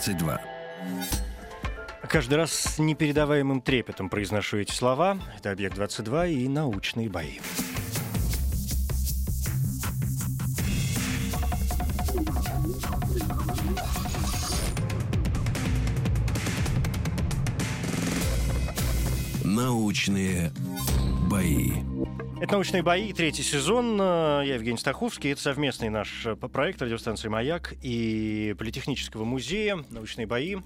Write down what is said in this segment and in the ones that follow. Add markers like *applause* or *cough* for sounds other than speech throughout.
22. Каждый раз с непередаваемым трепетом произношу эти слова. Это «Объект-22» и «Научные бои». Научные бои. Это «Научные бои», третий сезон. Я Евгений Стаховский. Это совместный наш э, проект радиостанции «Маяк» и Политехнического музея «Научные бои».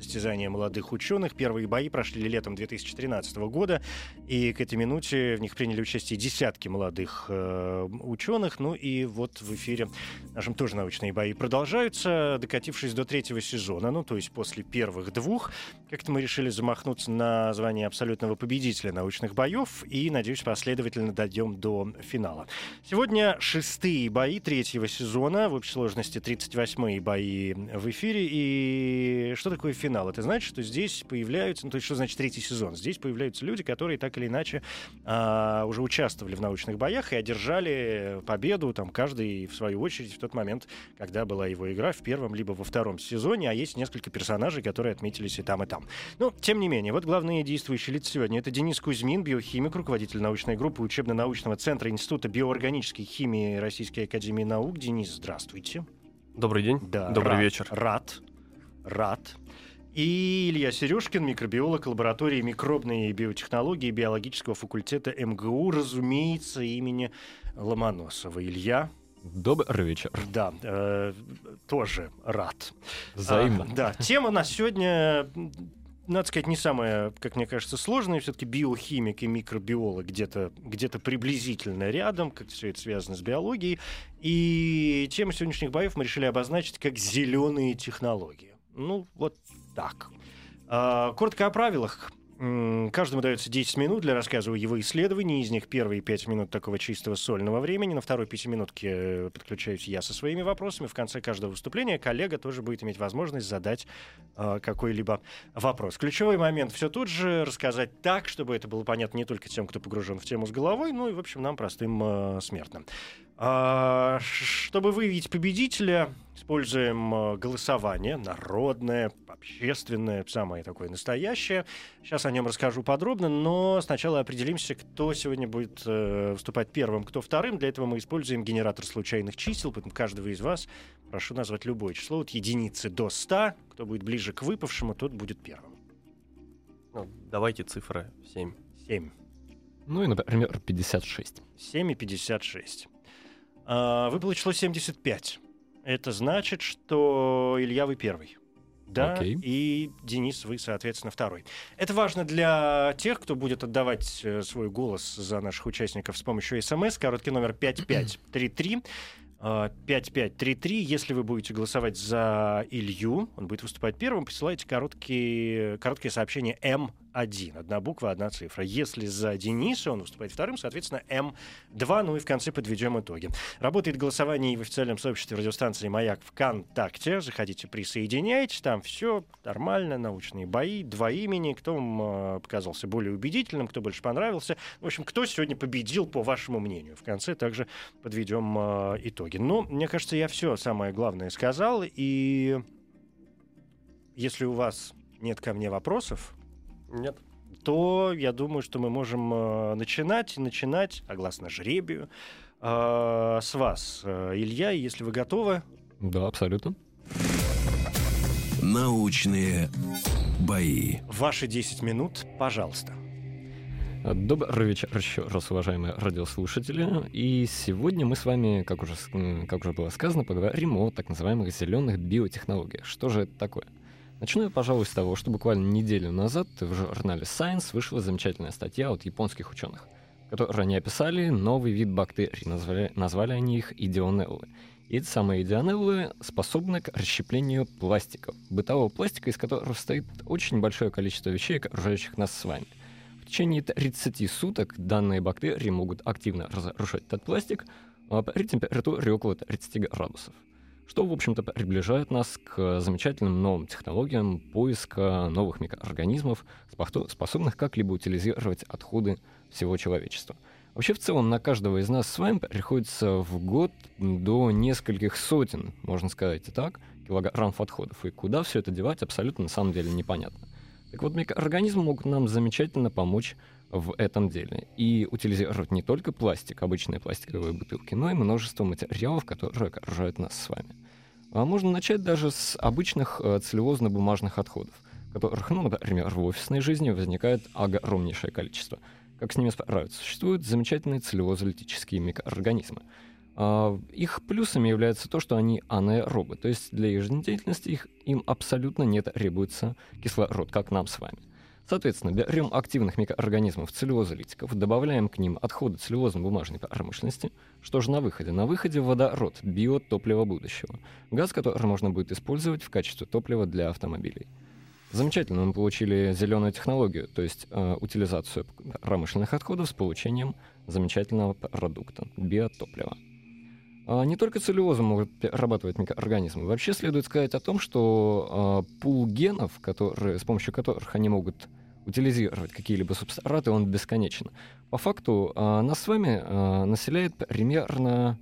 Состязания молодых ученых. Первые бои прошли летом 2013 года, и к этой минуте в них приняли участие десятки молодых э, ученых. Ну и вот в эфире нашим тоже научные бои продолжаются, докатившись до третьего сезона, ну то есть после первых двух. Как-то мы решили замахнуться на звание абсолютного победителя научных боев и, надеюсь, последовательно дойдем до финала. Сегодня шестые бои третьего сезона, в общей сложности 38-е бои в эфире. И что такое финал? Это значит, что здесь появляются, ну то есть что значит третий сезон? Здесь появляются люди, которые так или иначе а, уже участвовали в научных боях и одержали победу, там, каждый в свою очередь в тот момент, когда была его игра в первом либо во втором сезоне, а есть несколько персонажей, которые отметились и там, и там. Но, тем не менее, вот главные действующие лица сегодня. Это Денис Кузьмин, биохимик, руководитель научной группы учебно-научного центра Института биоорганической химии Российской Академии Наук. Денис, здравствуйте. Добрый день. Да, Добрый рад, вечер. Рад. Рад. И Илья Сережкин, микробиолог лаборатории микробной биотехнологии биологического факультета МГУ, разумеется, имени Ломоносова. Илья, Добрый вечер. да, э, тоже рад. Взаимно. А, да, тема на сегодня, надо сказать, не самая, как мне кажется, сложная. Все-таки биохимик и микробиолог где-то где приблизительно рядом, как все это связано с биологией. И тему сегодняшних боев мы решили обозначить как зеленые технологии. Ну, вот так. А, Коротко о правилах. Каждому дается 10 минут для рассказа о его исследовании. Из них первые 5 минут такого чистого сольного времени. На второй пятиминутке э, подключаюсь я со своими вопросами. В конце каждого выступления коллега тоже будет иметь возможность задать э, какой-либо вопрос. Ключевой момент все тут же рассказать так, чтобы это было понятно не только тем, кто погружен в тему с головой, ну и, в общем, нам, простым э, смертным. А, Чтобы выявить победителя, используем э, голосование, народное, общественное, самое такое настоящее. Сейчас о нем расскажу подробно, но сначала определимся, кто сегодня будет э, выступать первым, кто вторым. Для этого мы используем генератор случайных чисел, поэтому каждого из вас прошу назвать любое число от единицы до 100. Кто будет ближе к выпавшему, тот будет первым. Ну, давайте цифры 7. 7. Ну и, например, 56. 7 и 56. А, Выпало число 75. Это значит, что Илья вы первый. Да, Окей. и Денис, вы, соответственно, второй. Это важно для тех, кто будет отдавать э, свой голос за наших участников с помощью СМС. Короткий номер 5533. э, 5533. Если вы будете голосовать за Илью, он будет выступать первым, присылайте короткие, короткие сообщения М1. Одна буква, одна цифра. Если за Дениса он выступает вторым, соответственно, М2. Ну и в конце подведем итоги. Работает голосование и в официальном сообществе радиостанции «Маяк» ВКонтакте. Заходите, присоединяйтесь. Там все нормально, научные бои, два имени. Кто э, показался более убедительным, кто больше понравился. В общем, кто сегодня победил, по вашему мнению. В конце также подведем э, итоги. Ну, мне кажется, я все самое главное сказал. И если у вас нет ко мне вопросов, Нет? то я думаю, что мы можем э, начинать, начинать, согласно жребию, э, с вас, Э, Илья. И Если вы готовы, Да, абсолютно. Научные бои. ваши 10 минут, пожалуйста. Добрый вечер еще раз, уважаемые радиослушатели. И сегодня мы с вами, как уже, как уже было сказано, поговорим о так называемых зеленых биотехнологиях. Что же это такое? Начну я, пожалуй, с того, что буквально неделю назад в журнале Science вышла замечательная статья от японских ученых, которые они описали новый вид бактерий, назвали, назвали они их идионеллы. И эти самые идионеллы способны к расщеплению пластика, бытового пластика, из которого состоит очень большое количество вещей, окружающих нас с вами. В течение 30 суток данные бактерии могут активно разрушать этот пластик а, при температуре около 30 градусов что, в общем-то, приближает нас к замечательным новым технологиям поиска новых микроорганизмов, способных как-либо утилизировать отходы всего человечества. Вообще, в целом, на каждого из нас с вами приходится в год до нескольких сотен, можно сказать и так, килограммов отходов. И куда все это девать, абсолютно на самом деле непонятно. Так вот, микроорганизмы могут нам замечательно помочь в этом деле и утилизировать не только пластик, обычные пластиковые бутылки, но и множество материалов, которые окружают нас с вами. А можно начать даже с обычных э, целлюлозно-бумажных отходов, которых, ну, например, в офисной жизни возникает огромнейшее количество. Как с ними справиться? Существуют замечательные целлюлозолитические микроорганизмы. А, их плюсами является то, что они анаэробы, то есть для их жизнедеятельности их, им абсолютно не требуется кислород, как нам с вами. Соответственно, берем активных микроорганизмов целлюлозолитиков, добавляем к ним отходы целлюлозно-бумажной промышленности. Что же на выходе? На выходе водород, биотопливо будущего. Газ, который можно будет использовать в качестве топлива для автомобилей. Замечательно, мы получили зеленую технологию, то есть э, утилизацию промышленных отходов с получением замечательного продукта, биотоплива. А не только целлюлозу могут перерабатывать микроорганизмы. Вообще следует сказать о том, что э, пул генов, которые, с помощью которых они могут утилизировать какие-либо субстраты, он бесконечен. По факту э, нас с вами населяет примерно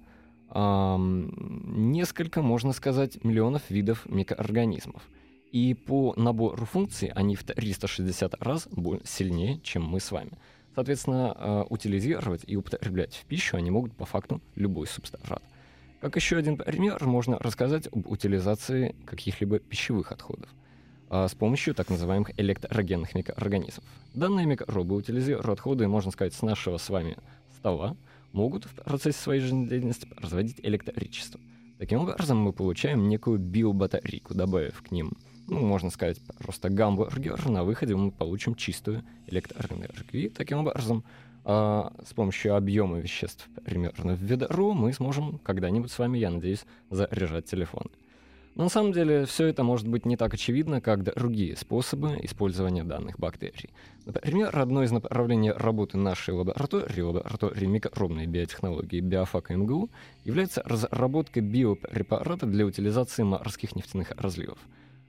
несколько, можно сказать, миллионов видов микроорганизмов. И по набору функций они в 360 раз сильнее, чем мы с вами. Соответственно, утилизировать и употреблять в пищу они могут по факту любой субстрат. Как еще один пример, можно рассказать об утилизации каких-либо пищевых отходов а, с помощью так называемых электрогенных микроорганизмов. Данные микробы утилизируют отходы, можно сказать, с нашего с вами стола, могут в процессе своей жизнедеятельности производить электричество. Таким образом, мы получаем некую биобатарейку, добавив к ним, ну, можно сказать, просто гамбургер, на выходе мы получим чистую электроэнергию. И таким образом а с помощью объема веществ примерно в ведро мы сможем когда-нибудь с вами, я надеюсь, заряжать телефоны. Но на самом деле все это может быть не так очевидно, как другие способы использования данных бактерий. Например, одно из направлений работы нашей лаборатории, лаборатории микробной биотехнологии Биофака МГУ, является разработка биопрепарата для утилизации морских нефтяных разливов.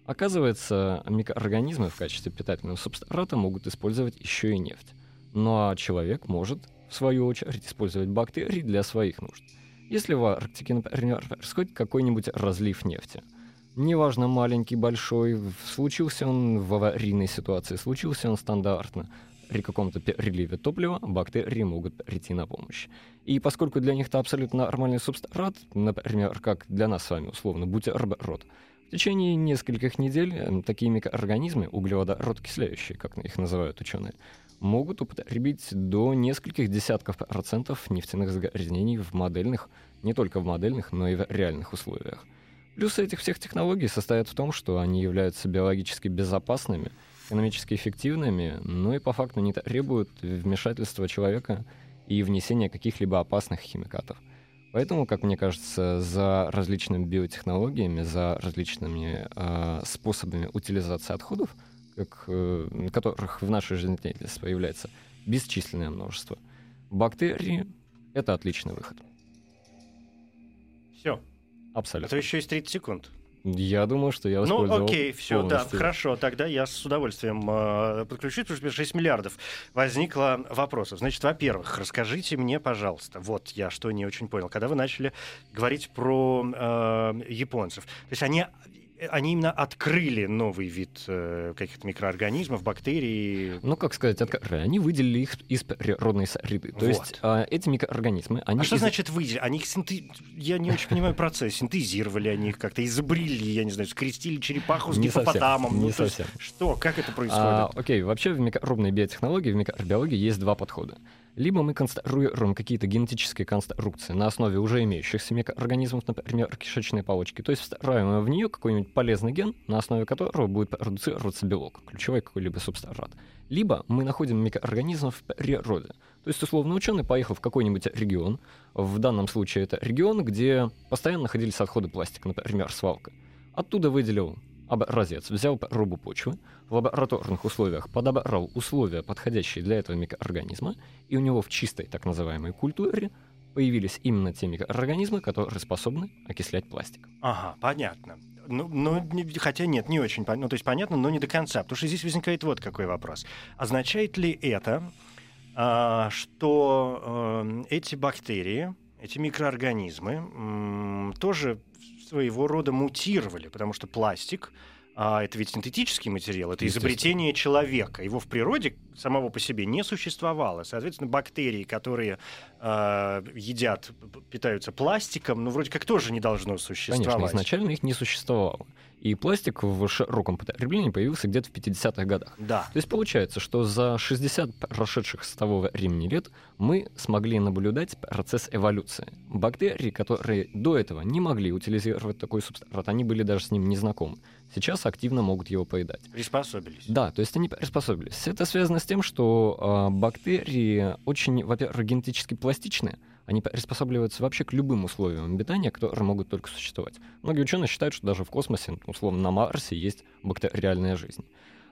Оказывается, микроорганизмы в качестве питательного субстрата могут использовать еще и нефть. Ну а человек может, в свою очередь, использовать бактерии для своих нужд. Если в Арктике, например, происходит какой-нибудь разлив нефти – неважно, маленький, большой, случился он в аварийной ситуации, случился он стандартно, при каком-то переливе топлива бактерии могут прийти на помощь. И поскольку для них это абсолютно нормальный субстрат, например, как для нас с вами условно бутерброд, в течение нескольких недель такие микроорганизмы, углеводород-кисляющие, как их называют ученые, могут употребить до нескольких десятков процентов нефтяных загрязнений в модельных, не только в модельных, но и в реальных условиях. Плюсы этих всех технологий состоят в том, что они являются биологически безопасными, экономически эффективными, но и по факту не требуют вмешательства человека и внесения каких-либо опасных химикатов. Поэтому, как мне кажется, за различными биотехнологиями, за различными э, способами утилизации отходов, которых в нашей жизнедеятельности появляется бесчисленное множество, бактерии — это отличный выход. Все, Абсолютно. А то еще есть 30 секунд. Я думаю, что я Ну, окей, все, да, хорошо. Тогда я с удовольствием э, подключусь, потому что 6 миллиардов возникло вопросов. Значит, во-первых, расскажите мне, пожалуйста, вот я что не очень понял, когда вы начали говорить про э, японцев. То есть они они именно открыли новый вид э, каких-то микроорганизмов, бактерий. Ну, как сказать, открыли. Они выделили их из природной среды. То вот. есть э, эти микроорганизмы... Они а что из... значит выделили? Они их синты... Я не очень понимаю процесс. Синтезировали они их как-то, изобрели, я не знаю, скрестили черепаху с гипопотамом. Не ну, совсем. Что? Как это происходит? А, окей, вообще в микробной биотехнологии, в микробиологии есть два подхода. Либо мы конструируем какие-то генетические конструкции на основе уже имеющихся микроорганизмов, например, кишечной палочки, то есть встраиваем в нее какой-нибудь полезный ген, на основе которого будет продуцироваться белок, ключевой какой-либо субстрат. Либо мы находим микроорганизмов в природе. То есть, условно, ученый поехал в какой-нибудь регион, в данном случае это регион, где постоянно находились отходы пластика, например, свалка. Оттуда выделил образец, взял пробу почвы, в лабораторных условиях подобрал условия, подходящие для этого микроорганизма, и у него в чистой так называемой культуре появились именно те микроорганизмы, которые способны окислять пластик. Ага, понятно. Ну, ну, хотя нет, не очень понятно. Ну, то есть понятно, но не до конца. Потому что здесь возникает вот какой вопрос. Означает ли это, а, что э, эти бактерии, эти микроорганизмы тоже своего рода мутировали? Потому что пластик а, это ведь синтетический материал, это изобретение человека. Его в природе самого по себе не существовало. Соответственно, бактерии, которые а, едят, питаются пластиком, ну, вроде как тоже не должно существовать. Конечно, изначально их не существовало. И пластик в широком потреблении появился где-то в 50-х годах. Да. То есть получается, что за 60 прошедших с того времени лет мы смогли наблюдать процесс эволюции. Бактерии, которые до этого не могли утилизировать такой субстрат, они были даже с ним не знакомы, сейчас активно могут его поедать. Приспособились. Да, то есть они приспособились. Это связано с тем, что а, бактерии очень, во-первых, генетически пластичны, они приспосабливаются вообще к любым условиям обитания, которые могут только существовать. Многие ученые считают, что даже в космосе, условно, на Марсе есть бактериальная жизнь.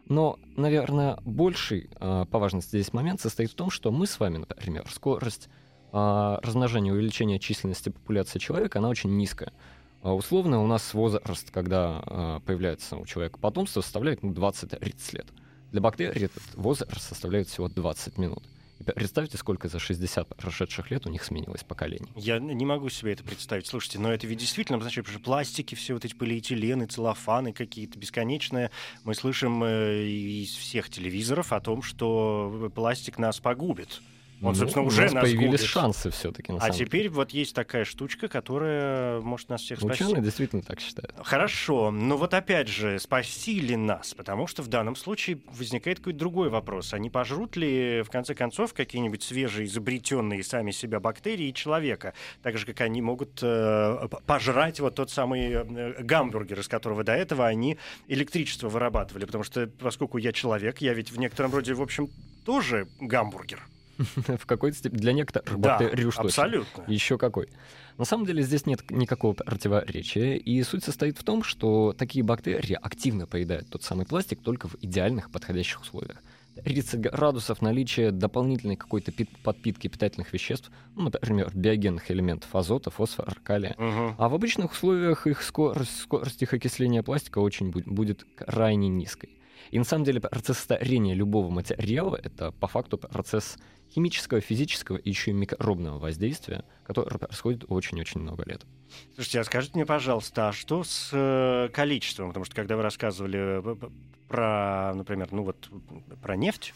Но, наверное, больший а, по важности здесь момент состоит в том, что мы с вами, например, скорость а, размножения, увеличения численности популяции человека, она очень низкая. А, Условно у нас возраст, когда а, появляется у человека потомство, составляет ну, 20-30 лет. Для бактерий этот возраст составляет всего 20 минут. Представьте, сколько за 60 прошедших лет у них сменилось поколений. Я не могу себе это представить. Слушайте, но это ведь действительно означает, что пластики, все вот эти полиэтилены, целлофаны какие-то бесконечные. Мы слышим э, из всех телевизоров о том, что пластик нас погубит. Он, Ну, собственно, у уже нас нас появились губит. шансы все-таки на А самом деле. теперь вот есть такая штучка, которая может нас всех спасти. Ученые действительно так считают. Хорошо, но вот опять же, спасти ли нас? Потому что в данном случае возникает какой-то другой вопрос. Не пожрут ли, в конце концов, какие-нибудь свежие, изобретенные сами себя бактерии человека? Так же, как они могут э, пожрать вот тот самый э, гамбургер, из которого до этого они электричество вырабатывали. Потому что, поскольку я человек, я ведь в некотором роде, в общем, тоже гамбургер. *laughs* В какой-то степени для некоторых Да, бактерий точно. абсолютно. Еще какой. На самом деле здесь нет никакого противоречия, и суть состоит в том, что такие бактерии активно поедают тот самый пластик только в идеальных подходящих условиях. 30 градусов наличия дополнительной какой-то пит- подпитки питательных веществ, ну, например, биогенных элементов азота, фосфора, калия. Мгм. А в обычных условиях их скорость, скорость их окисления пластика очень бу- будет крайне низкой. И на самом деле процесс старения любого материала — это по факту процесс химического, физического и еще и микробного воздействия, которое происходит очень-очень много лет. Слушайте, а скажите мне, пожалуйста, а что с э, количеством? Потому что когда вы рассказывали э, про, например, ну вот про нефть,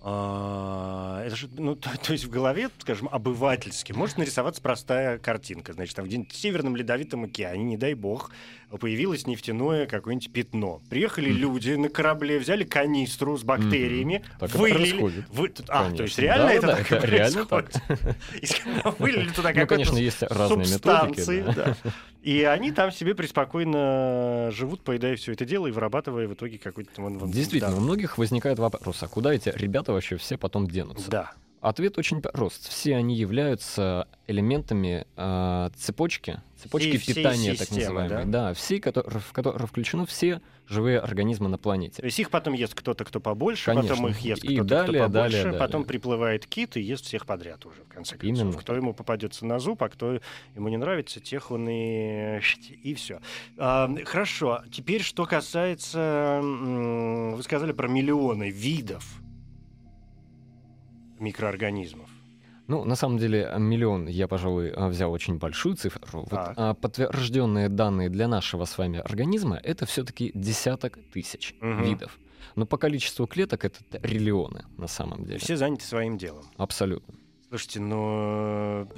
а, это же, ну, то, то есть в голове, скажем, обывательски может нарисоваться простая картинка. Значит, там где-нибудь в Северном Ледовитом океане, не дай бог, появилось нефтяное какое-нибудь пятно. Приехали люди на корабле, взяли канистру с бактериями, Так вылили. вы- а, то есть Конечно. реально Да, это да, так это реально так. происходит. И когда вылили туда Ну, конечно, есть разные субстанции, методики. да. да. И они там себе преспокойно живут, поедая все это дело и вырабатывая в итоге какой-то... Действительно, да. у многих возникает вопрос, а куда эти ребята вообще все потом денутся? Да. Ответ очень прост. Все они являются элементами э, цепочки, цепочки Всей- всей питания, так системы, называемой. Да, все, которые, в которые включены все живые организмы на планете. То есть их потом ест кто-то, кто побольше, Конечно. потом их ест И кто-то, далее, кто побольше, далее, потом далее. приплывает кит и ест всех подряд уже, в конце концов. Именно Кто ему попадется на зуб, а кто ему не нравится, тех он и... И все. хорошо. Теперь, что касается... Вы сказали про миллионы видов микроорганизмов. Ну, на самом деле, миллион я, пожалуй, а, взял очень большую цифру. Вот, а, подтвержденные данные для нашего с вами организма это все-таки десяток тысяч Мгм. видов. Но по количеству клеток это триллионы на самом деле. Все заняты своим делом. Абсолютно. Слушайте, ну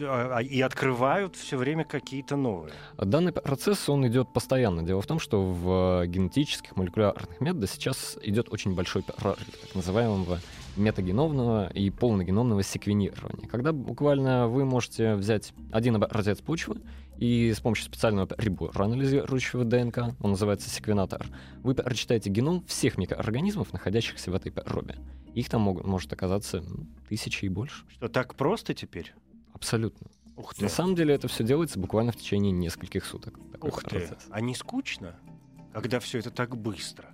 а- а- и открывают все время какие-то новые. Данный процесс, он идет постоянно. Дело в том, что в генетических молекулярных методах сейчас идет очень большой прорыв, так называемого метагеномного и полногеномного секвенирования. Когда буквально вы можете взять один образец почвы И с помощью специального прибора, анализирующего ДНК, он называется секвенатор, вы прочитаете геном всех микроорганизмов, находящихся в этой пробе. Их там могут, может оказаться ну, тысячи и больше. Что так просто теперь? Абсолютно. Ух ты. На самом деле это все делается буквально в течение нескольких суток. Ух ты. процесс. А не скучно, когда все это так быстро?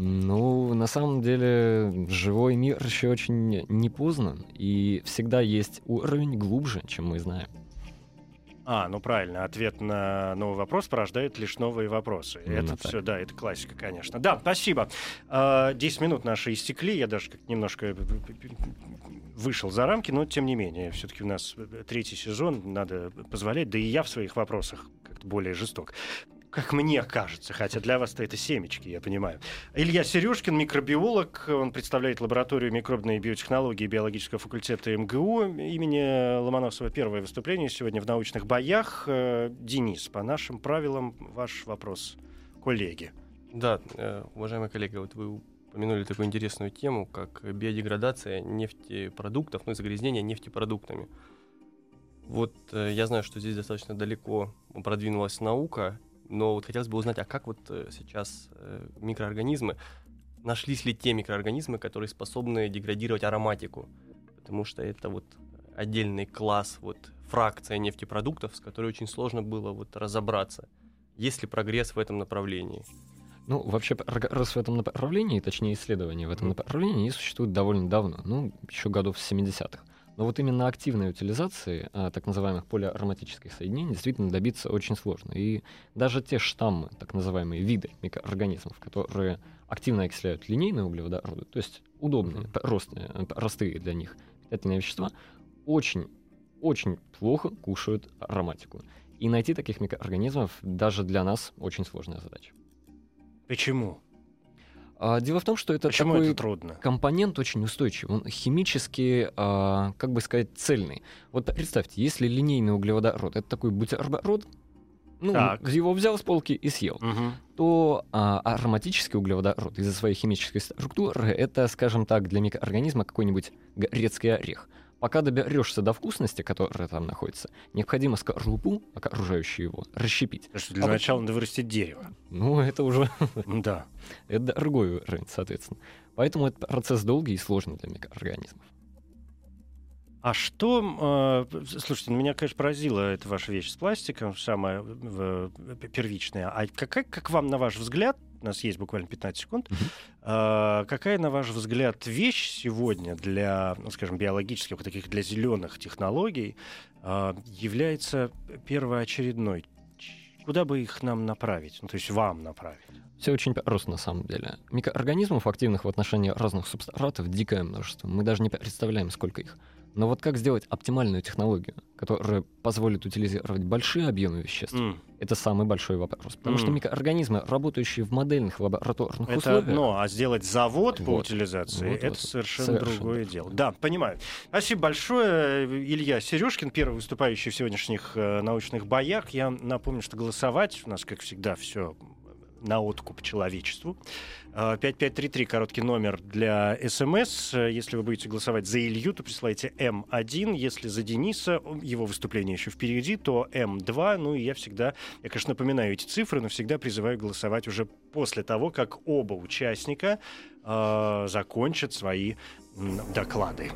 Ну, на самом деле, живой мир еще очень не познан, и всегда есть уровень глубже, чем мы знаем. А, ну правильно, ответ на новый вопрос порождает лишь новые вопросы. Именно это так. все, да, это классика, конечно. Да, спасибо. А, 10 минут наши истекли, я даже как немножко вышел за рамки, но тем не менее, все-таки у нас третий сезон, надо позволять, да и я в своих вопросах как-то более жесток. Как мне кажется, хотя для вас-то это семечки, я понимаю. Илья Сережкин, микробиолог, он представляет лабораторию микробной биотехнологии биологического факультета МГУ имени Ломоносова. Первое выступление сегодня в научных боях. Э, Денис, по нашим правилам, ваш вопрос коллеге. Да, э, уважаемый коллега, вот вы упомянули такую интересную тему, как биодеградация нефтепродуктов, ну и загрязнение нефтепродуктами. Вот э, я знаю, что здесь достаточно далеко продвинулась наука, но вот хотелось бы узнать, а как вот э, сейчас э, микроорганизмы, нашлись ли те микроорганизмы, которые способны деградировать ароматику? Потому что это вот отдельный класс, вот фракция нефтепродуктов, с которой очень сложно было вот разобраться. Есть ли прогресс в этом направлении? Ну, вообще, прогресс в этом направлении, точнее, исследования в этом направлении, они существуют довольно давно, ну, еще годов с 70-х. Но вот именно активной утилизации а, так называемых полиароматических соединений действительно добиться очень сложно. И даже те штаммы, так называемые виды микроорганизмов, которые активно окисляют линейные углеводороды, то есть удобные, простые, простые для них питательные вещества, очень, очень плохо кушают ароматику. И найти таких микроорганизмов даже для нас очень сложная задача. Почему? А, дело в том, что это Почему такой это трудно? компонент очень устойчивый, он химически, а, как бы сказать, цельный. Вот представьте, если линейный углеводород это такой бутерброд, ну, Так. его взял с полки и съел, Мгм. то а, ароматический углеводород из-за своей химической структуры это, скажем так, для микроорганизма какой-нибудь грецкий орех. Пока доберешься до вкусности, которая там находится, необходимо скорлупу, окружающую его, расщепить. Что для А начала надо вырастить дерево. Ну, это уже *laughs* Да. *laughs* это другой уровень, соответственно. Поэтому это процесс долгий и сложный для микроорганизмов. А что, э, слушайте, ну, меня, конечно, поразила эта ваша вещь с пластиком, самая э, первичная. А какая, как вам, на ваш взгляд, у нас есть буквально 15 секунд, э, какая, на ваш взгляд, вещь сегодня для, ну, скажем, биологических, вот таких для зеленых технологий э, является первоочередной? Куда бы их нам направить? Ну, то есть вам направить? Все очень просто на самом деле. Микроорганизмов, активных в отношении разных субстратов, дикое множество. Мы даже не представляем, сколько их. Но вот как сделать оптимальную технологию, которая позволит утилизировать большие объемы веществ, М, это самый большой вопрос. Потому что Мгм. микроорганизмы, работающие в модельных лабораторных Это условиях, одно, а сделать завод по Вот. утилизации Вот, это вот. совершенно, Совершенно другое другое. дело. Да, понимаю. Спасибо большое, Илья Сережкин, первый выступающий в сегодняшних э, научных боях. Я напомню, что голосовать у нас, как всегда, все на откуп человечеству. Э, 5533, короткий номер для СМС. Э, Если вы будете голосовать за Илью, то присылайте М1. Если за Дениса, его выступление еще впереди, то М2. Ну и я всегда, я, конечно, напоминаю эти цифры, но всегда призываю голосовать уже после того, как оба участника э, закончат свои доклады.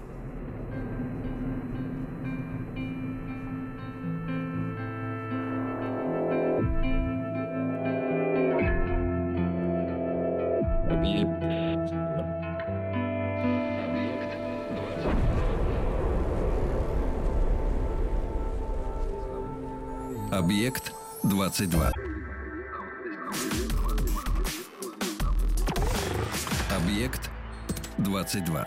Объект 22. Объект 22.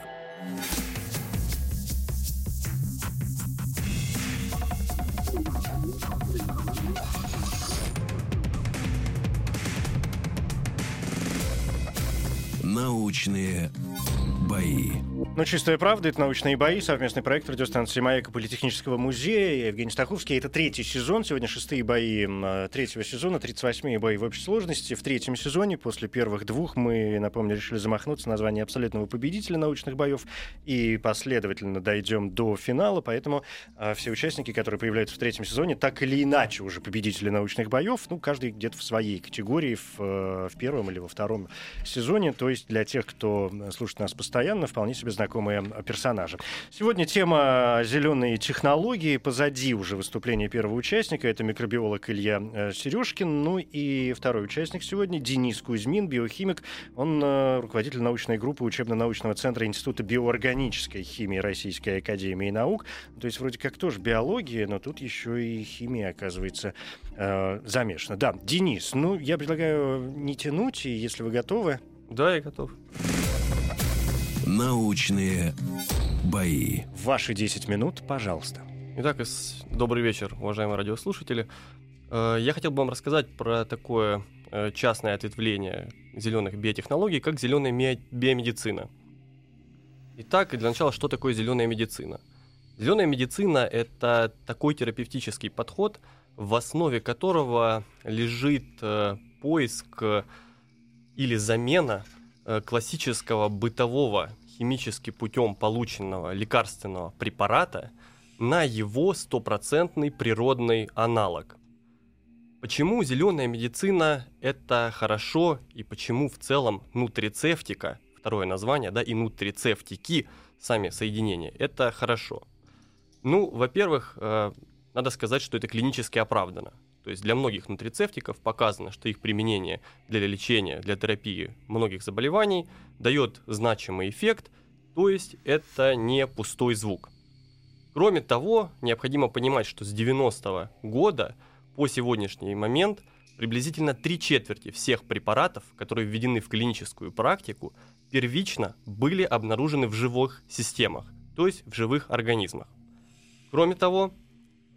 Научные бои. Ну, чистая правда, это научные бои, совместный проект радиостанции «Маяк» и Политехнического музея. Я Евгений Стаховский. Это третий сезон. Сегодня шестые бои э, третьего сезона, 38-е бои в общей сложности. В третьем сезоне, после первых двух, мы, напомню, решили замахнуться название абсолютного победителя научных боев и последовательно дойдем до финала. Поэтому э, все участники, которые появляются в третьем сезоне, так или иначе уже победители научных боев, ну, каждый где-то в своей категории, в, э, в первом или во втором сезоне. То есть для тех, кто слушает нас постоянно, вполне себе знакомы знакомые персонажи. Сегодня тема «Зеленые технологии». Позади уже выступление первого участника. Это микробиолог Илья э, Сережкин. Ну и второй участник сегодня Денис Кузьмин, биохимик. Он э, руководитель научной группы учебно-научного центра Института биоорганической химии Российской Академии Наук. То есть вроде как тоже биология, но тут еще и химия, оказывается, э, замешана. Да, Денис, ну я предлагаю не тянуть, и если вы готовы... Да, я готов. Научные бои. Ваши 10 минут, пожалуйста. Итак, добрый вечер, уважаемые радиослушатели. Э, я хотел бы вам рассказать про такое э, частное ответвление зеленых биотехнологий, как зеленая биомедицина. Итак, для начала, что такое зеленая медицина? Зеленая медицина – это такой терапевтический подход, в основе которого лежит э, поиск или замена классического бытового химически путем полученного лекарственного препарата на его стопроцентный природный аналог. Почему зеленая медицина это хорошо и почему в целом нутрицептика, второе название, да, и нутрицептики, сами соединения, это хорошо? Ну, во-первых, э, надо сказать, что это клинически оправдано. То есть для многих нутрицептиков показано, что их применение для лечения, для терапии многих заболеваний дает значимый эффект, то есть это не пустой звук. Кроме того, необходимо понимать, что с 90-го года по сегодняшний момент приблизительно три четверти всех препаратов, которые введены в клиническую практику, первично были обнаружены в живых системах, то есть в живых организмах. Кроме того,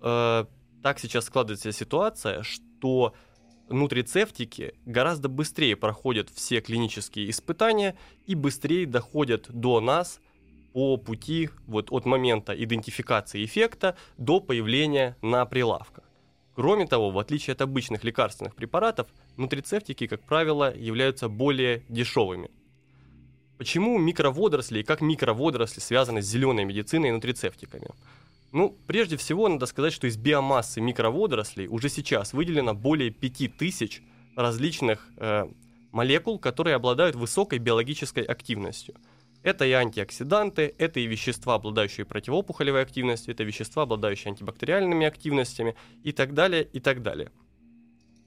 э, так сейчас складывается ситуация, что нутрицептики гораздо быстрее проходят все клинические испытания и быстрее доходят до нас по пути вот от момента идентификации эффекта до появления на прилавках. Кроме того, в отличие от обычных лекарственных препаратов, нутрицептики, как правило, являются более дешевыми. Почему микроводоросли и как микроводоросли связаны с зеленой медициной и нутрицептиками? Ну, прежде всего, надо сказать, что из биомассы микроводорослей уже сейчас выделено более 5000 различных э, молекул, которые обладают высокой биологической активностью. Это и антиоксиданты, это и вещества, обладающие противоопухолевой активностью, это вещества, обладающие антибактериальными активностями и так далее, и так далее.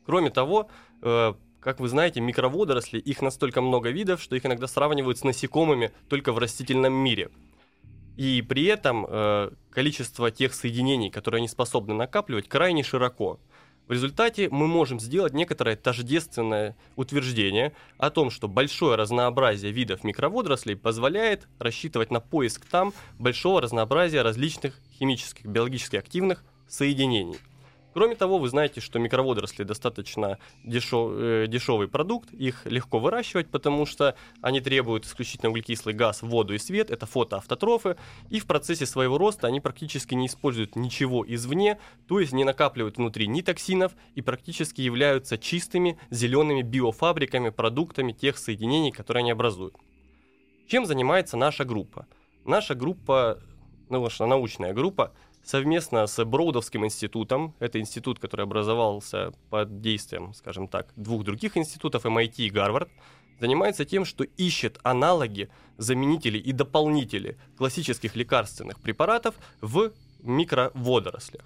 Кроме того, э, как вы знаете, микроводоросли, их настолько много видов, что их иногда сравнивают с насекомыми только в растительном мире – и при этом э, количество тех соединений, которые они способны накапливать, крайне широко. В результате мы можем сделать некоторое тождественное утверждение о том, что большое разнообразие видов микроводорослей позволяет рассчитывать на поиск там большого разнообразия различных химических, биологически активных соединений. Кроме того, вы знаете, что микроводоросли достаточно дешев, э, дешевый продукт, их легко выращивать, потому что они требуют исключительно углекислый газ, воду и свет, это фотоавтотрофы, и в процессе своего роста они практически не используют ничего извне, то есть не накапливают внутри ни токсинов и практически являются чистыми зелеными биофабриками, продуктами тех соединений, которые они образуют. Чем занимается наша группа? Наша группа, ну, наша научная группа, совместно с Броудовским институтом, это институт, который образовался под действием, скажем так, двух других институтов, MIT и Гарвард, занимается тем, что ищет аналоги, заменители и дополнители классических лекарственных препаратов в микроводорослях.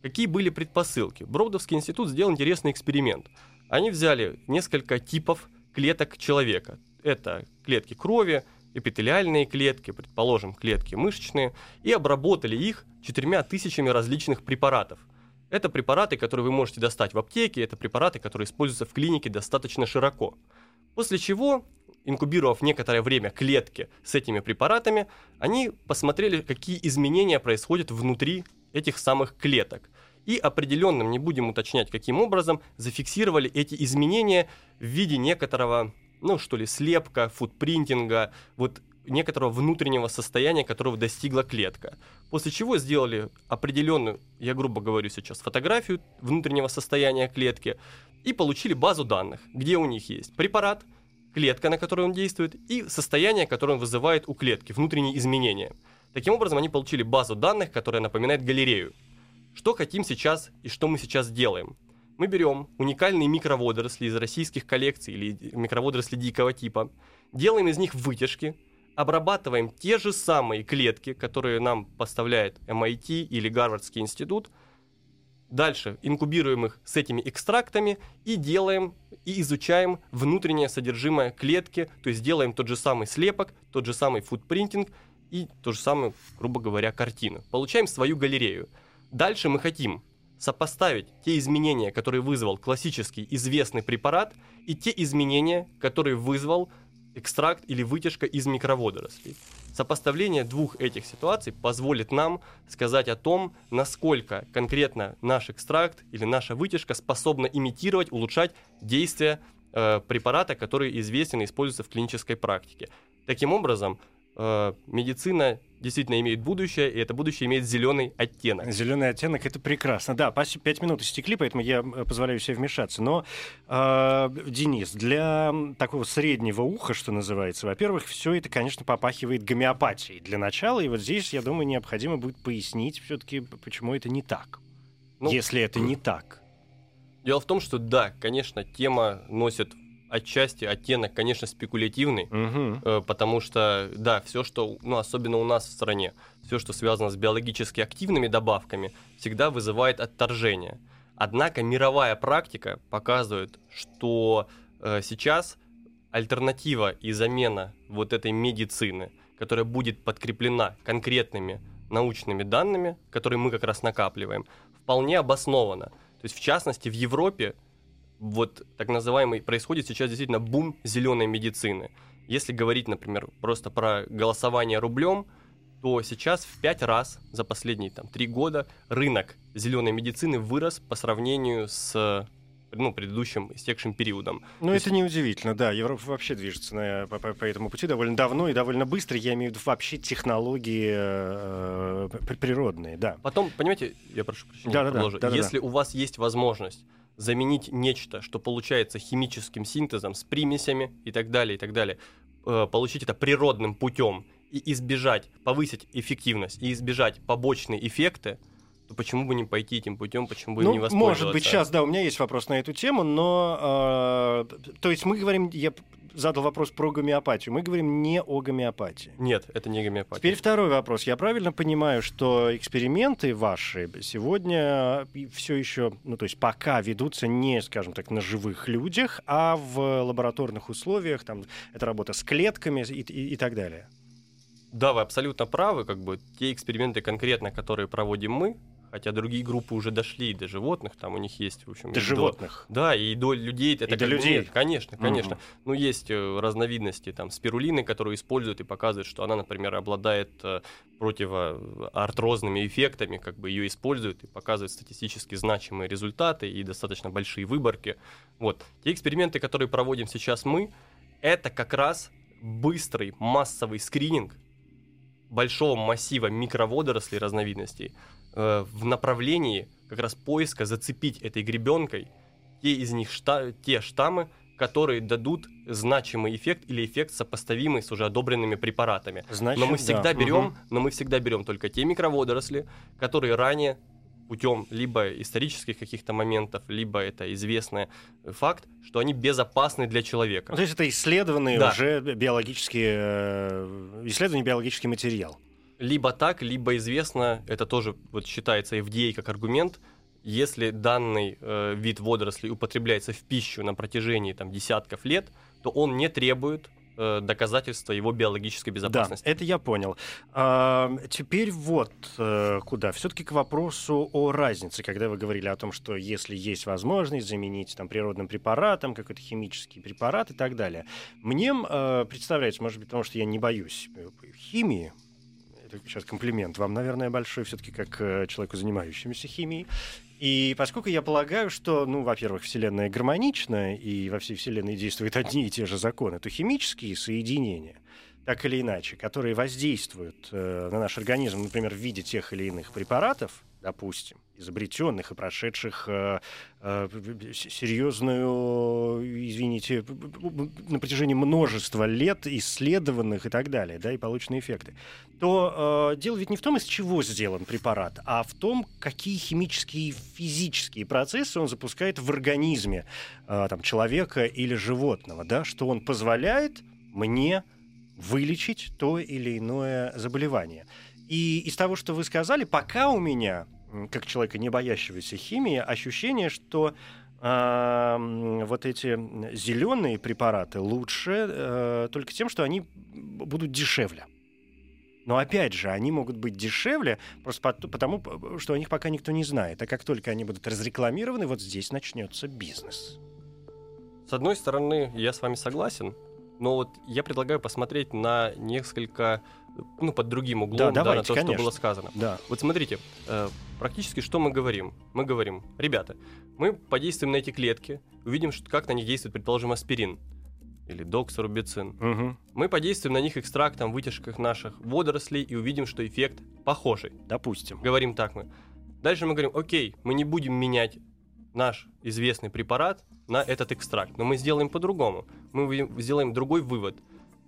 Какие были предпосылки? Броудовский институт сделал интересный эксперимент. Они взяли несколько типов клеток человека. Это клетки крови, эпителиальные клетки, предположим, клетки мышечные, и обработали их четырьмя тысячами различных препаратов. Это препараты, которые вы можете достать в аптеке, это препараты, которые используются в клинике достаточно широко. После чего, инкубировав некоторое время клетки с этими препаратами, они посмотрели, какие изменения происходят внутри этих самых клеток. И определенным, не будем уточнять каким образом, зафиксировали эти изменения в виде некоторого ну что ли, слепка, футпринтинга, вот некоторого внутреннего состояния, которого достигла клетка. После чего сделали определенную, я грубо говорю сейчас, фотографию внутреннего состояния клетки и получили базу данных, где у них есть препарат, клетка, на которой он действует, и состояние, которое он вызывает у клетки, внутренние изменения. Таким образом, они получили базу данных, которая напоминает галерею. Что хотим сейчас и что мы сейчас делаем? Мы берем уникальные микроводоросли из российских коллекций или микроводоросли дикого типа, делаем из них вытяжки, обрабатываем те же самые клетки, которые нам поставляет MIT или Гарвардский институт, Дальше инкубируем их с этими экстрактами и делаем и изучаем внутреннее содержимое клетки, то есть делаем тот же самый слепок, тот же самый футпринтинг и то же самое, грубо говоря, картину. Получаем свою галерею. Дальше мы хотим сопоставить те изменения, которые вызвал классический известный препарат, и те изменения, которые вызвал экстракт или вытяжка из микроводорослей. Сопоставление двух этих ситуаций позволит нам сказать о том, насколько конкретно наш экстракт или наша вытяжка способна имитировать, улучшать действие э, препарата, который известен и используется в клинической практике. Таким образом, э, медицина действительно имеет будущее, и это будущее имеет зеленый оттенок. Зеленый оттенок это прекрасно. Да, пять минут истекли, поэтому я э, позволяю себе вмешаться. Но, э, Денис, для такого среднего уха, что называется, во-первых, все это, конечно, попахивает гомеопатией для начала. И вот здесь, я думаю, необходимо будет пояснить все-таки, почему это не так. Ну, если это не так. *clears throat* Дело в том, что да, конечно, тема носит отчасти оттенок, конечно, спекулятивный, угу. потому что, да, все, что, ну, особенно у нас в стране, все, что связано с биологически активными добавками, всегда вызывает отторжение. Однако мировая практика показывает, что э, сейчас альтернатива и замена вот этой медицины, которая будет подкреплена конкретными научными данными, которые мы как раз накапливаем, вполне обоснована. То есть, в частности, в Европе вот так называемый происходит сейчас действительно бум зеленой медицины. Если говорить, например, просто про голосование рублем, то сейчас в пять раз за последние там, три года рынок зеленой медицины вырос по сравнению с ну, предыдущим истекшим периодом. Ну, это есть... неудивительно, да. Европа вообще движется на, по, по, по этому пути довольно давно и довольно быстро. Я имею в виду вообще технологии э, природные, да. Потом, понимаете, я прошу прощения, да, да, да, да, Если да. у вас есть возможность заменить нечто, что получается химическим синтезом с примесями и так далее, и так далее, э, получить это природным путем и избежать, повысить эффективность и избежать побочные эффекты, то почему бы не пойти этим путем, почему бы ну, не воспользоваться? Может быть, сейчас, да, у меня есть вопрос на эту тему, но, э, то есть мы говорим, я задал вопрос про гомеопатию. Мы говорим не о гомеопатии. Нет, это не гомеопатия. Теперь второй вопрос. Я правильно понимаю, что эксперименты ваши сегодня все еще, ну то есть пока ведутся не, скажем так, на живых людях, а в лабораторных условиях, там это работа с клетками и, и, и так далее. Да, вы абсолютно правы. Как бы те эксперименты конкретно, которые проводим мы, Хотя другие группы уже дошли до животных, там у них есть, в общем... До животных? До, да, и до людей. Это и до людей? Нет, конечно, конечно. Угу. Ну, есть э, разновидности там спирулины, которые используют и показывают, что она, например, обладает э, противоартрозными эффектами, как бы ее используют и показывают статистически значимые результаты и достаточно большие выборки. Вот. Те эксперименты, которые проводим сейчас мы, это как раз быстрый массовый скрининг большого массива микроводорослей разновидностей, Э, в направлении как раз поиска зацепить этой гребенкой те из них шта те штаммы, которые дадут значимый эффект или эффект сопоставимый с уже одобренными препаратами. Значит, но мы всегда да. берем, угу. но мы всегда берем только те микроводоросли, которые ранее путем либо исторических каких-то моментов, либо это известный факт, что они безопасны для человека. Ну, то есть это исследованный да. уже биологический, э, исследованный биологический материал либо так, либо известно, это тоже вот считается FDA как аргумент, если данный э, вид водорослей употребляется в пищу на протяжении там, десятков лет, то он не требует э, доказательства его биологической безопасности. Да, это я понял. А, теперь вот э, куда. Все-таки к вопросу о разнице, когда вы говорили о том, что если есть возможность заменить там, природным препаратом, какой-то химический препарат и так далее. Мне э, представляется, может быть, потому что я не боюсь химии, это сейчас комплимент вам, наверное, большой, все-таки как э, человеку, занимающемуся химией. И поскольку я полагаю, что, ну, во-первых, Вселенная гармонична, и во всей Вселенной действуют одни и те же законы, то химические соединения так или иначе, которые воздействуют э, на наш организм, например, в виде тех или иных препаратов, допустим, изобретенных и прошедших э, э, серьезную, извините, на протяжении множества лет исследованных и так далее, да, и полученные эффекты, то э, дело ведь не в том, из чего сделан препарат, а в том, какие химические и физические процессы он запускает в организме э, там, человека или животного, да, что он позволяет мне вылечить то или иное заболевание. И из того, что вы сказали, пока у меня, как человека, не боящегося химии, ощущение, что э, вот эти зеленые препараты лучше э, только тем, что они будут дешевле. Но опять же, они могут быть дешевле просто потому, что о них пока никто не знает. А как только они будут разрекламированы, вот здесь начнется бизнес. С одной стороны, я с вами согласен, но вот я предлагаю посмотреть на несколько, ну, под другим углом, да, давайте, да, на то, конечно. что было сказано. Да. Вот смотрите, э, практически что мы говорим? Мы говорим, ребята, мы подействуем на эти клетки, увидим, как на них действует, предположим, аспирин или доксорубицин. Угу. Мы подействуем на них экстрактом, вытяжках наших водорослей и увидим, что эффект похожий. Допустим. Говорим так мы. Дальше мы говорим, окей, мы не будем менять наш известный препарат на этот экстракт. Но мы сделаем по-другому. Мы сделаем другой вывод.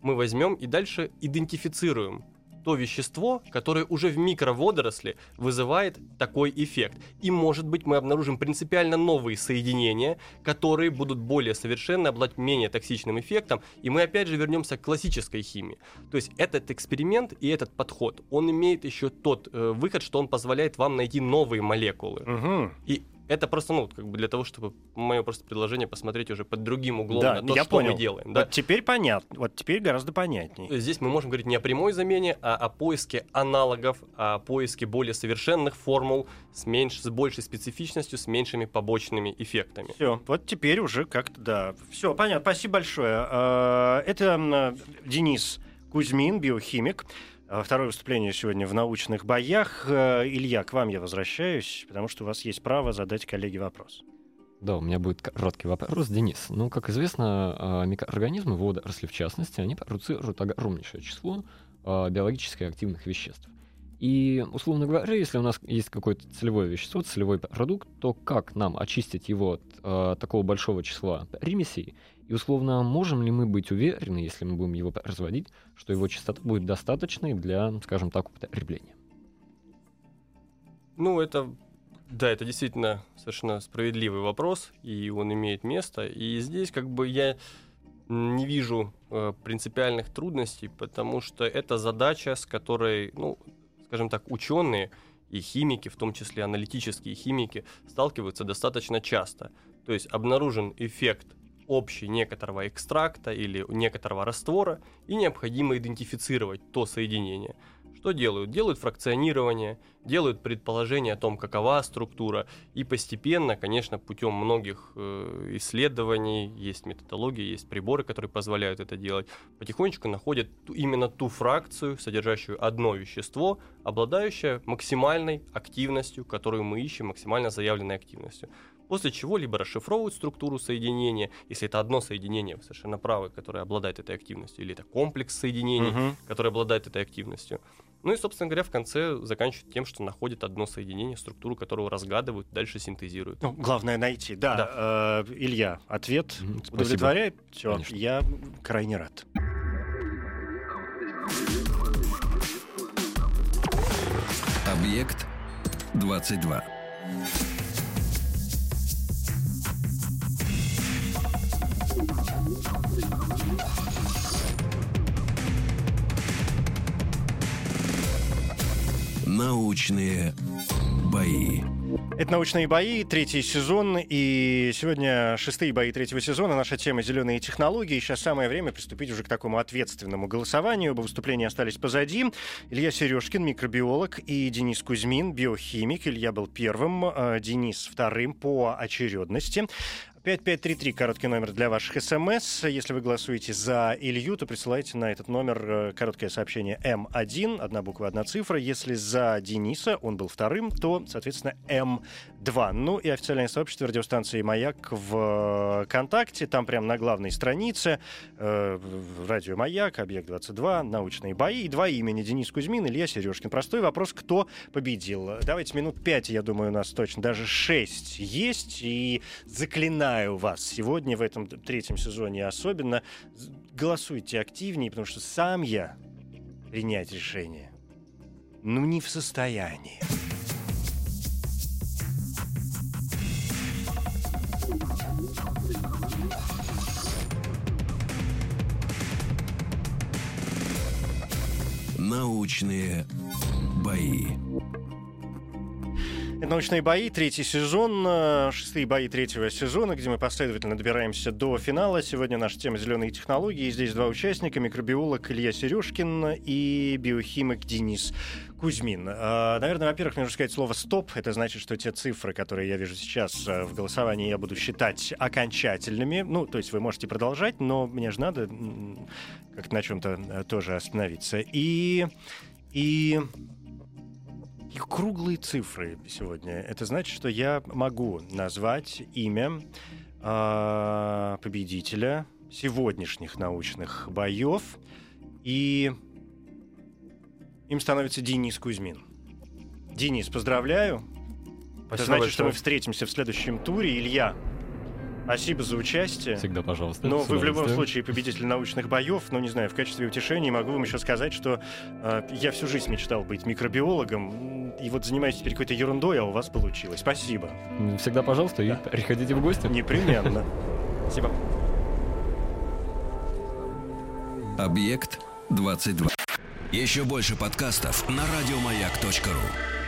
Мы возьмем и дальше идентифицируем то вещество, которое уже в микроводоросле вызывает такой эффект. И, может быть, мы обнаружим принципиально новые соединения, которые будут более совершенны, обладать менее токсичным эффектом, и мы опять же вернемся к классической химии. То есть этот эксперимент и этот подход, он имеет еще тот э, выход, что он позволяет вам найти новые молекулы. Угу. И это просто, ну, как бы для того, чтобы мое просто предложение посмотреть уже под другим углом да, на то, я что понял. мы делаем. Вот Да? теперь понятно. Вот теперь гораздо понятнее. Здесь мы можем говорить не о прямой замене, а о поиске аналогов, о поиске более совершенных формул с, меньш, с большей специфичностью, с меньшими побочными эффектами. Все, вот теперь уже как-то, да. Все, понятно. Спасибо большое. А, это Денис Кузьмин, биохимик. А, второе выступление сегодня в научных боях. Э, Илья, к вам я возвращаюсь, потому что у вас есть право задать коллеге вопрос. Да, у меня будет короткий вопрос, Денис. Ну, как известно, а, микроорганизмы, водоросли в частности, они продуцируют огромнейшее число а, биологически активных веществ. И, условно говоря, если у нас есть какое-то целевое вещество, целевой продукт, то как нам очистить его от такого большого числа примесей и условно, можем ли мы быть уверены, если мы будем его производить, что его частота будет достаточной для, скажем так, употребления? Ну, это да, это действительно совершенно справедливый вопрос, и он имеет место. И здесь как бы я не вижу э, принципиальных трудностей, потому что это задача, с которой, ну, скажем так, ученые и химики, в том числе аналитические химики, сталкиваются достаточно часто. То есть обнаружен эффект общий некоторого экстракта или некоторого раствора, и необходимо идентифицировать то соединение. Что делают? Делают фракционирование, делают предположение о том, какова структура, и постепенно, конечно, путем многих э, исследований, есть методологии, есть приборы, которые позволяют это делать, потихонечку находят именно ту фракцию, содержащую одно вещество, обладающее максимальной активностью, которую мы ищем, максимально заявленной активностью после чего либо расшифровывают структуру соединения, если это одно соединение, вы совершенно правы, которое обладает этой активностью, или это комплекс соединений, Мгм. который обладает этой активностью. Ну и, собственно говоря, в конце заканчивают тем, что находят одно соединение, структуру которого разгадывают, дальше синтезируют. Ну, главное найти. Да, э, Илья, ответ спасибо. удовлетворяет? Все, Конечно. я крайне рад. Объект 22. Научные бои. Это «Научные бои», третий сезон, и сегодня шестые бои третьего сезона. Наша тема «Зеленые технологии». Сейчас самое время приступить уже к такому ответственному голосованию. Оба выступления остались позади. Илья Сережкин, микробиолог, и Денис Кузьмин, биохимик. Илья был первым, э, Денис вторым по очередности. 5533, короткий номер для ваших смс. Если вы голосуете за Илью, то присылайте на этот номер э, короткое сообщение М1, одна буква, одна цифра. Если за Дениса, он был вторым, то, соответственно, М2. Ну и официальное сообщество радиостанции «Маяк» в ВКонтакте. Там прямо на главной странице э, радио «Маяк», «Объект-22», научные бои. И два имени Денис Кузьмин, Илья Сережкин. Простой вопрос, кто победил. Давайте минут пять, я думаю, у нас точно, даже шесть есть. И заклинаю заклинаю вас сегодня в этом третьем сезоне особенно голосуйте активнее, потому что сам я принять решение ну не в состоянии. Научные бои. Научные бои, третий сезон, э, шестые бои третьего сезона, где мы последовательно добираемся до финала. Сегодня наша тема «Зеленые технологии». Здесь два участника, микробиолог Илья Сережкин и биохимик Денис Кузьмин. Э, наверное, во-первых, мне нужно сказать слово «стоп». Это значит, что те цифры, которые я вижу сейчас э, в голосовании, я буду считать окончательными. Ну, то есть вы можете продолжать, но мне же надо как-то на чем-то тоже остановиться. И... И и круглые цифры сегодня. Это значит, что я могу назвать имя э, победителя сегодняшних научных боев, и им становится Денис Кузьмин. Денис, поздравляю. Спасибо Это значит, большое. что мы встретимся в следующем туре. Илья, Спасибо за участие. Всегда пожалуйста. Но вы в любом случае победитель научных боев. Но не знаю, в качестве утешения могу вам еще сказать, что э, я всю жизнь мечтал быть микробиологом. И вот занимаюсь теперь какой-то ерундой, а у вас получилось. Спасибо. Всегда пожалуйста да. и приходите в гости. Непременно. *laughs* Спасибо. Объект 22. Еще больше подкастов на радиомаяк.ру.